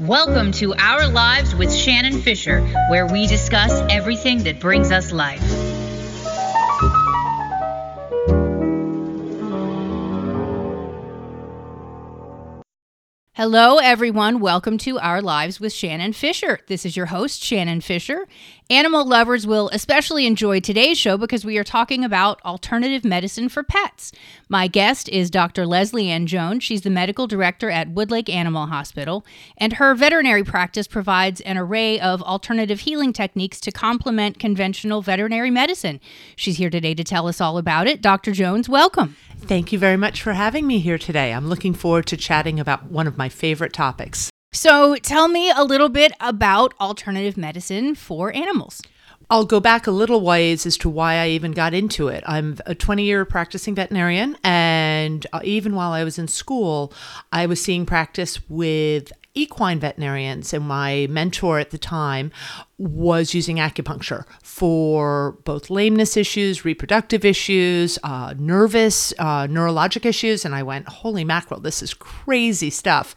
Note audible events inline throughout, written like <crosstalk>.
Welcome to Our Lives with Shannon Fisher, where we discuss everything that brings us life. Hello, everyone. Welcome to Our Lives with Shannon Fisher. This is your host, Shannon Fisher. Animal lovers will especially enjoy today's show because we are talking about alternative medicine for pets. My guest is Dr. Leslie Ann Jones. She's the medical director at Woodlake Animal Hospital, and her veterinary practice provides an array of alternative healing techniques to complement conventional veterinary medicine. She's here today to tell us all about it. Dr. Jones, welcome. Thank you very much for having me here today. I'm looking forward to chatting about one of my favorite topics. So, tell me a little bit about alternative medicine for animals. I'll go back a little ways as to why I even got into it. I'm a 20 year practicing veterinarian, and uh, even while I was in school, I was seeing practice with equine veterinarians, and my mentor at the time was using acupuncture for both lameness issues, reproductive issues, uh, nervous, uh, neurologic issues. And I went, holy mackerel, this is crazy stuff.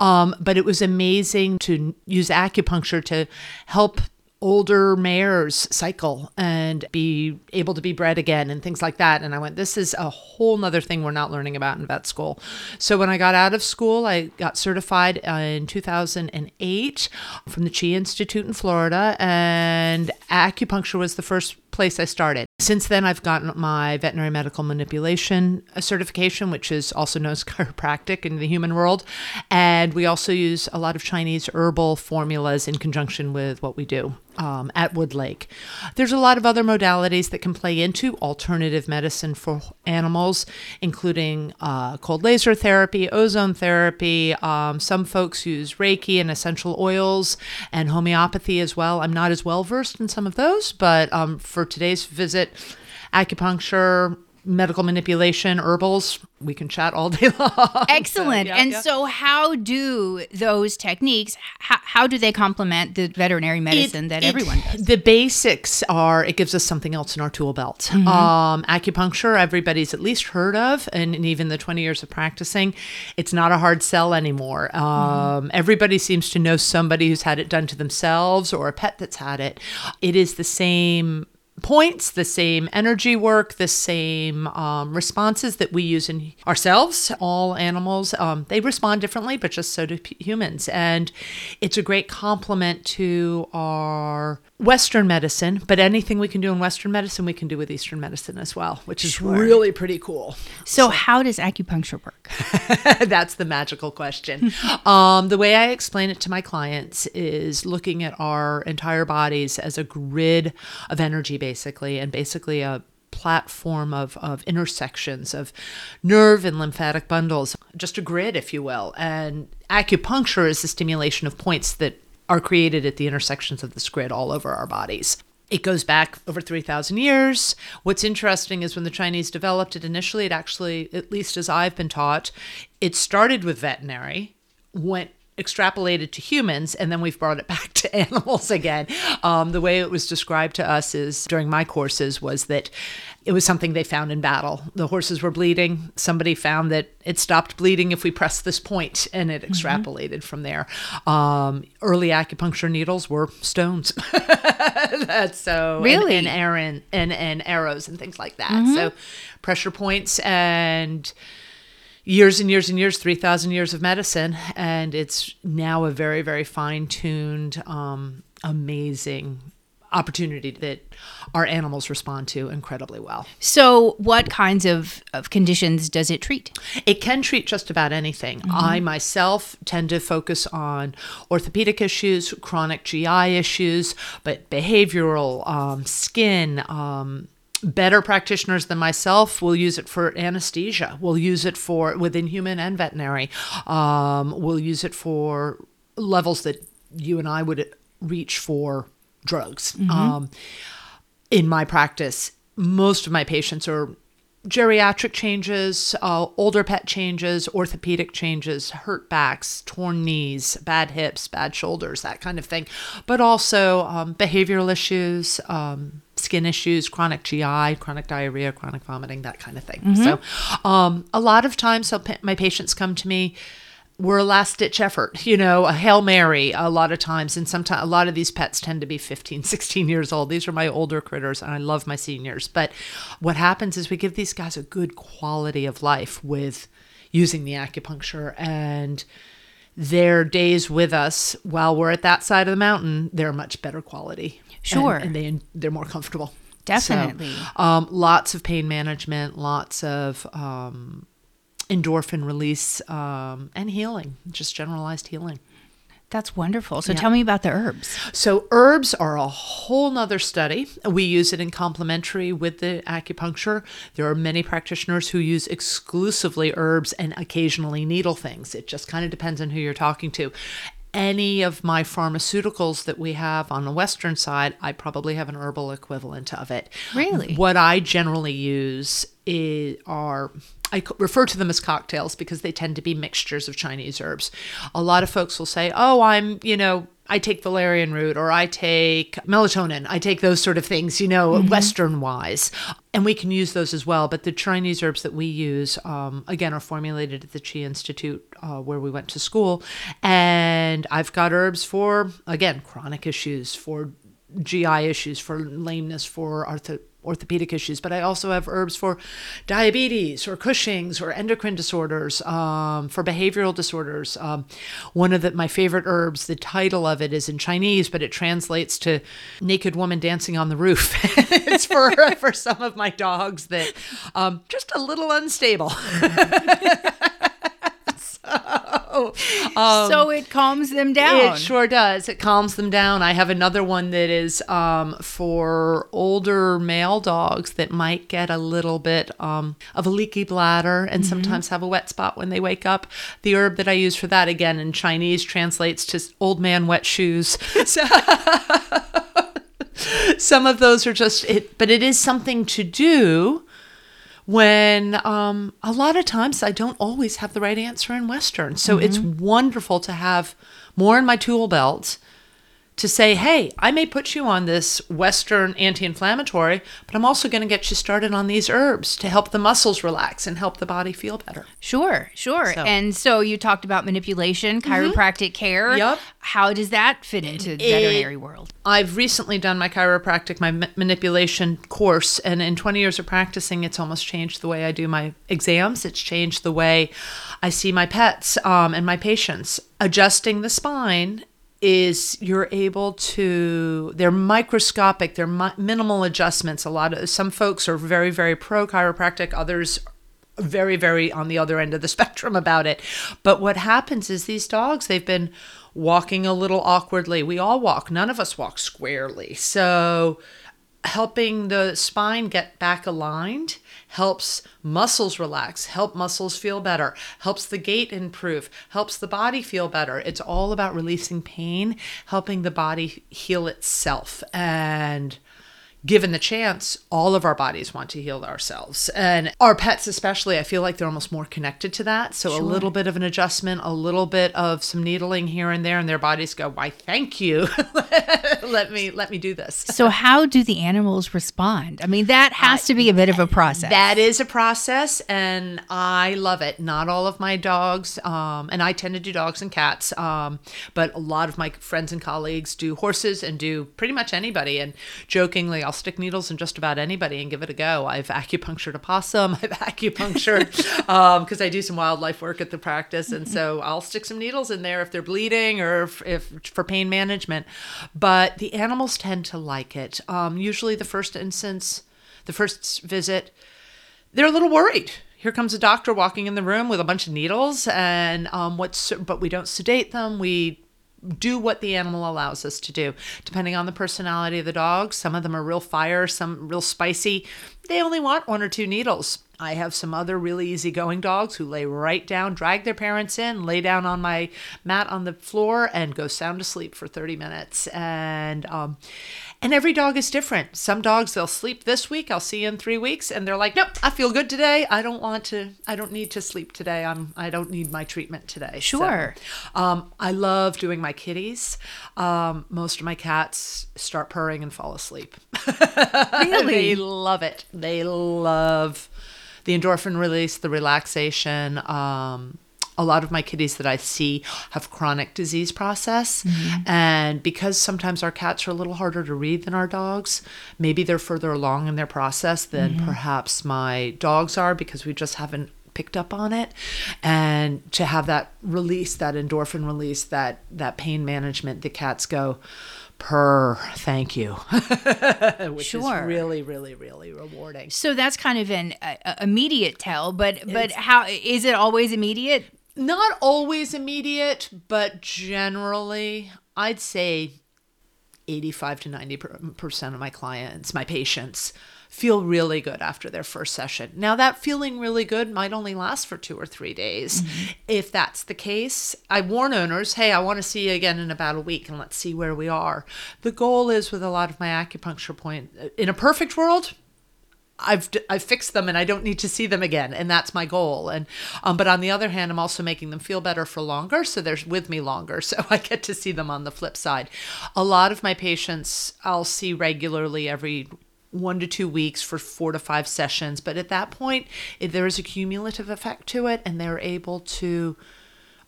Um, but it was amazing to use acupuncture to help older mares cycle and be able to be bred again and things like that. And I went, this is a whole nother thing we're not learning about in vet school. So when I got out of school, I got certified in 2008 from the Chi Institute in Florida, and acupuncture was the first place I started. Since then, I've gotten my veterinary medical manipulation certification, which is also known as <laughs> chiropractic in the human world. And we also use a lot of Chinese herbal formulas in conjunction with what we do um, at Woodlake. There's a lot of other modalities that can play into alternative medicine for animals, including uh, cold laser therapy, ozone therapy. Um, some folks use Reiki and essential oils and homeopathy as well. I'm not as well versed in some of those, but um, for today's visit, acupuncture, medical manipulation, herbals. We can chat all day <laughs> long. Excellent. So, yeah, and yeah. so, how do those techniques? How, how do they complement the veterinary medicine It- that it- everyone does? The basics are it gives us something else in our tool belt. Mm-hmm. Um, acupuncture, everybody's at least heard of, and, and even the 20 years of practicing, it's not a hard sell anymore. Mm-hmm. Um, Everybody seems to know somebody who's had it done to themselves or a pet that's had it. It is the same points, the same energy work, the same um, responses that we use in ourselves. All animals, um, they respond differently, but just so do p- humans. And it's a great complement to our Western medicine, but anything we can do in Western medicine, we can do with Eastern medicine as well, which is really pretty cool. So, how does acupuncture work? <laughs> That's the magical question. <laughs> um, the way I explain it to my clients is looking at our entire bodies as a grid of energy, basically, and basically a platform of, of intersections of nerve and lymphatic bundles, just a grid, if you will. And acupuncture is the stimulation of points that are created at the intersections of this grid all over our bodies. It goes back over 3,000 years. What's interesting is when the Chinese developed it initially, it actually, at least as I've been taught, it started with veterinary, went extrapolated to humans, and then we've brought it <laughs> back to animals again. Um, the way it was described to us is during my courses was that it was something they found in battle. The horses were bleeding. Somebody found that it stopped bleeding if we pressed this point, and it extrapolated from there. Um, early acupuncture needles were stones. <laughs> That's so Really? and, arrow and and arrows and things like that. So pressure points and years and years and years, 3,000 years of medicine. And it's now a very, very fine tuned, um, amazing opportunity that our animals respond to incredibly well. So, what kinds of, of conditions does it treat? It can treat just about anything. I myself tend to focus on orthopedic issues, chronic GI issues, but behavioral, um, skin, um, better practitioners than myself will use it for anesthesia. We'll use it for within human and veterinary. Um, we'll use it for levels that you and I would reach for drugs. Um, in my practice, most of my patients are geriatric changes, uh, older pet changes, orthopedic changes, hurt backs, torn knees, bad hips, bad shoulders, that kind of thing, but also um, behavioral issues, um, skin issues, chronic GI, chronic diarrhea, chronic vomiting, that kind of thing. So, um, a lot of times, so pa- my patients come to me we're a last ditch effort, you know, a Hail Mary a lot of times. And sometimes a lot of these pets tend to be 15, <laughs> 16 years old. These are my older critters and I love my seniors. But what happens is we give these guys a good quality of life with using the acupuncture and their days with us while we're at that side of the mountain, they're much better quality. Sure. And, and they, they're more comfortable. Definitely. So, um, lots of pain management, lots of um, endorphin release, um, and healing, just generalized healing. That's wonderful. So tell me about the herbs. So herbs are a whole nother study. We use it in complementary with the acupuncture. There are many practitioners who use exclusively herbs and occasionally needle things. It just kind of depends on who you're talking to. Any of my pharmaceuticals that we have on the western side, I probably have an herbal equivalent of it. Really? What I generally use is, are I refer to them as cocktails because they tend to be mixtures of Chinese herbs. A lot of folks will say, "Oh, I'm, you know, I take valerian root or I take melatonin. I take those sort of things, you know, mm-hmm. Western wise. And we can use those as well. But the Chinese herbs that we use, um, again, are formulated at the Chi Institute uh, where we went to school. And I've got herbs for, again, chronic issues, for GI issues, for lameness, for arthro- orthopedic issues, but I also have herbs for diabetes or Cushing's or endocrine disorders, um, for behavioral disorders. Um, one of the, my favorite herbs, the title of it is in Chinese, but it translates to naked woman dancing on the roof. <laughs> it's for, <laughs> for some of my dogs that um, just a little unstable. <laughs> so, <laughs> um, so it calms them down. it sure does. It calms them down. I have another one that is um, for older male dogs that might get a little bit um, of a leaky bladder and sometimes have a wet spot when they wake up. The herb that I use for that, again in Chinese, translates to old man wet shoes. <laughs> So <laughs> some of those are just it, but it is something to do when um, a lot of times I don't always have the right answer in Western. So it's wonderful to have more in my tool belt to say, hey, I may put you on this Western anti inflammatory, but I'm also going to get you started on these herbs to help the muscles relax and help the body feel better. Sure, sure. So- And so you talked about manipulation, chiropractic care. Yep. How does that fit into the veterinary world? I've recently done my chiropractic, my ma- manipulation course, and in 20 years of practicing, it's almost changed the way I do my exams. It's changed the way I see my pets um, and my patients. Adjusting the spine is you're able to they're microscopic they're mi- minimal adjustments. A lot of some folks are very very pro chiropractic others very very on the other end of the <laughs> spectrum about it. But what happens is these dogs they've been walking a little awkwardly. We all walk. None of us walk squarely. So helping the spine get back aligned helps muscles relax help muscles feel better helps the gait improve helps the body feel better. It's all about releasing pain helping the body heal itself. And given the chance, all of our bodies want to heal ourselves. And our pets, especially, I feel like they're almost more connected to that. So a little bit of an adjustment, a little bit of some needling here and there, and their bodies go, Why, thank you. <laughs> let me let me do this. So how do the animals respond? I mean, that has to be a bit of a process. That is a process, and I love it. Not all of my dogs, um, and I tend to do dogs and cats, um, but a lot of my friends and colleagues do horses and do pretty much anybody. And jokingly, I'll stick needles in just about anybody and give it a go. I've acupunctured a possum. <laughs> I've acupunctured because I do some wildlife work at the practice, and so I'll stick some needles in there if they're bleeding or if, if for pain management. But the animals tend to like it. Um, usually, the first instance, the first visit they're a little worried. Here comes a doctor walking in the room with a bunch of needles, and um, what's but we don't sedate them. We do what the animal allows us to do, depending on the personality of the dog. Some of them are real fire, some real spicy. They only want one or two needles. I have some other really easygoing dogs who lay right down, drag their parents in, lay down on my mat on the floor, and go sound asleep for 30 minutes. And um, and every dog is different. Some dogs they'll sleep this week. I'll see you in three weeks, and they're like, "Nope, I feel good today. I don't want to. I don't need to sleep today. I'm. I don't need my treatment today." So, Sure. um, I love doing my kitties. Um, most of my cats start purring and fall asleep. <laughs> Really? they love it. They love the endorphin release, the relaxation. Um, a lot of my kitties that I see have chronic disease process. And because sometimes our cats are a little harder to read than our dogs, maybe they're further along in their process than perhaps my dogs are because we just haven't picked up on it and to have that release that endorphin release that that pain management the cats go purr thank you <laughs> which Sure. is really really really rewarding So that's kind of an uh, immediate tell, but but how is it always immediate? not always immediate but generally i'd say 85 to 90 percent of my clients my patients feel really good after their first session now that feeling really good might only last for two or three days if that's the case i warn owners hey i want to see you again in about a week and let's see where we are the goal is with a lot of my acupuncture point in a perfect world I've I've fixed them and I don't need to see them again, and that's my goal. And um, but on the other hand, I'm also making them feel better for longer, so they're with me longer, <laughs> so I get to see them on the flip side. A lot of my patients I'll see regularly every one to two weeks for four to five sessions, but at that point, if there is a cumulative effect to it, and they're able to,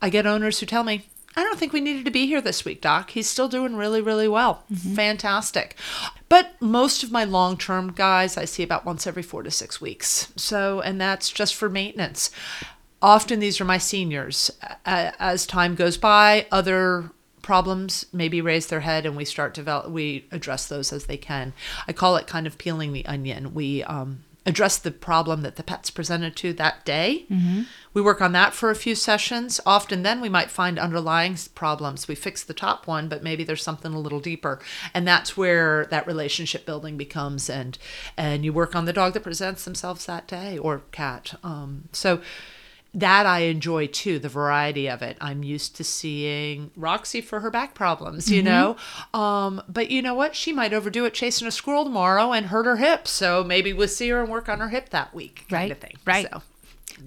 I get owners who tell me. I don't think we needed to be here this week, Doc. He's still doing really, really well. Mm-hmm. Fantastic. But most of my long term guys I see about once every four to six weeks. So, and that's just for maintenance. Often these are my seniors. As time goes by, other problems maybe raise their head and we start develop we address those as they can. I call it kind of peeling the onion. We um, address the problem that the pet's presented to that day. We work on that for a few sessions. Often then we might find underlying problems. We fix the top one but maybe there's something a little deeper. And that's where that relationship building becomes and and you work on the dog that presents themselves that day or cat. Um, so that I enjoy too, the variety of it. I'm used to seeing Roxy for her back problems, you know. Um, but you know what? She might overdo it chasing a squirrel tomorrow and hurt her hip. So maybe we'll see her and work on her hip that week, kind Right, of thing. right. So,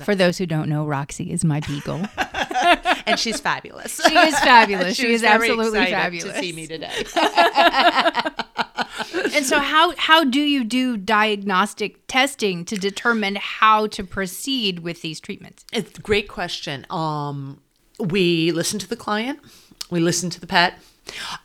For those who don't know, Roxy is my beagle. <laughs> and she's fabulous. She is fabulous. <laughs> she was is absolutely fabulous. to see me today. <laughs> And so, how how do you do diagnostic testing to determine how to proceed with these treatments? It's a great question. Um, we listen to the client, we listen to the pet.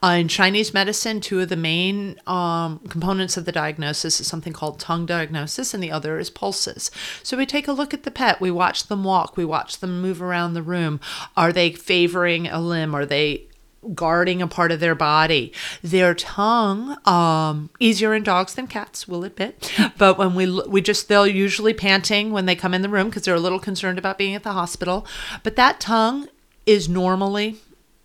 Uh, in Chinese medicine, two of the main um, components of the diagnosis is something called tongue diagnosis, and the other is pulses. So we take a look at the pet, we watch them walk, we watch them move around the room. Are they favoring a limb? Are they guarding a part of their body. Their tongue, um, easier in dogs than cats, we'll admit. But when we we just they'll usually panting when they come in the room because they're a little concerned about being at the hospital. But that tongue is normally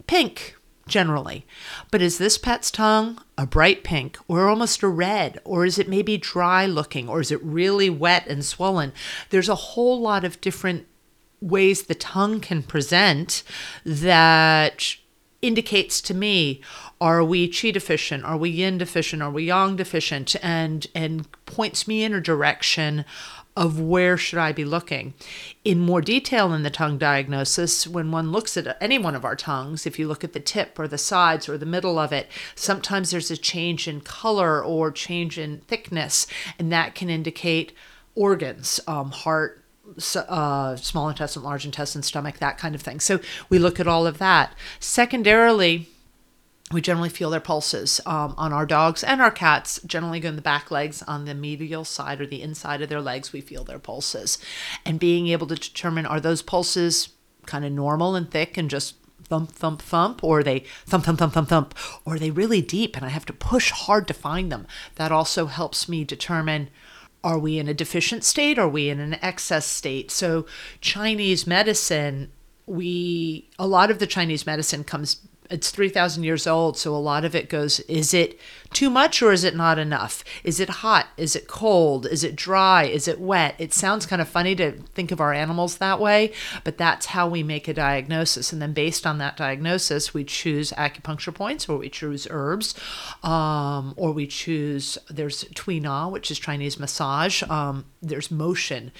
pink generally. But is this pet's tongue a bright pink or almost a red? Or is it maybe dry looking? Or is it really wet and swollen? There's a whole lot of different ways the tongue can present that indicates to me are we chi deficient are we yin deficient? Are we yang deficient? And and points me in a direction of where should I be looking. In more detail in the tongue diagnosis, when one looks at any one of our tongues, if you look at the tip or the sides or the middle of it, sometimes there's a change in color or change in thickness, and that can indicate organs, um, heart, uh, small intestine, large intestine, stomach, that kind of thing. So we look at all of that. Secondarily, we generally feel their pulses um, on our dogs and our cats generally go in the back legs on the medial side or the inside of their legs we feel their pulses and being able to determine are those pulses kind of normal and thick and just thump thump thump or they thump thump thump thump thump or are they really deep and i have to push hard to find them that also helps me determine are we in a deficient state? Are we in an excess state? So chinese medicine we a lot of the chinese medicine comes it's 3000 years old so a lot of it goes is it too much or is it not enough? Is it hot? Is it cold? Is it dry? Is it wet? It sounds kind of funny to think of our animals that way but that's how we make a diagnosis. And then based on that diagnosis we choose acupuncture points or we choose herbs um, or we choose there's tui na which is chinese massage. Um, there's motion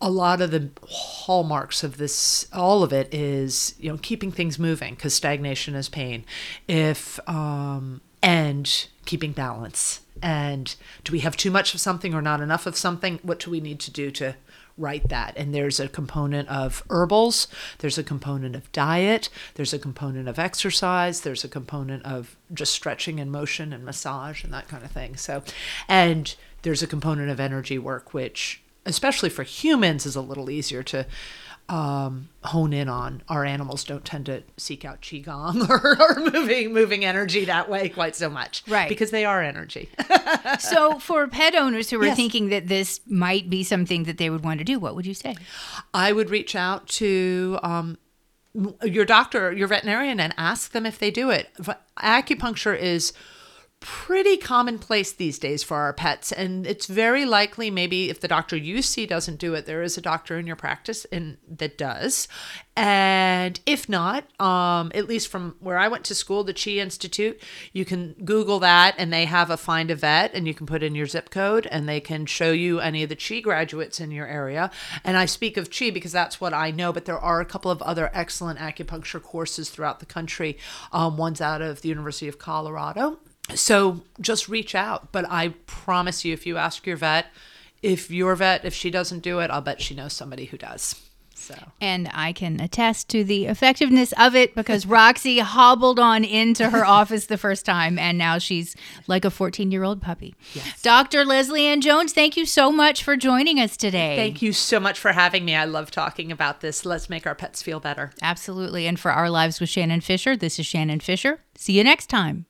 a lot of the hallmarks of this all of it is you know keeping things moving because stagnation is pain if um and keeping balance and do we have too much of something or not enough of something what do we need to do to write that. And there's a component of herbals, there's a component of diet, there's a component of exercise, there's a component of just stretching and motion and massage and that kind of thing. So, and there's a component of energy work, which, especially for humans, is a little easier to um, hone in on. Our animals don't tend to seek out qigong <laughs> or, or moving moving energy that way quite so much, Right. Because they are energy. <laughs> so, for pet owners who are Yes. thinking that this might be something that they would want to do, what would you say? I would reach out to um, your doctor, your veterinarian, and ask them if they do it. Acupuncture is pretty commonplace these days for our pets, and it's very likely maybe if the doctor you see doesn't do it, there is a doctor in your practice in that does. And if not, um, at least from where I went to school, the Chi Institute, you can Google that, and they have a find a vet, and you can put in your zip code, and they can show you any of the Chi graduates in your area. And I speak of Chi because that's what I know, but there are a couple of other excellent acupuncture courses throughout the country. Um, one's out of the University of Colorado. So just reach out. But I promise you, if you ask your vet, if your vet, if she doesn't do it, I'll bet she knows somebody who does. So. And I can attest to the effectiveness of it because <laughs> Roxy hobbled on into her <laughs> office the first time, and now she's like a 14 year old puppy. Dr. Leslie Ann Jones, thank you so much for joining us today. Thank you so much for having me. I love talking about this. Let's make our pets feel better. Absolutely. And for Our Lives with Shannon Fisher, this is Shannon Fisher. See you next time.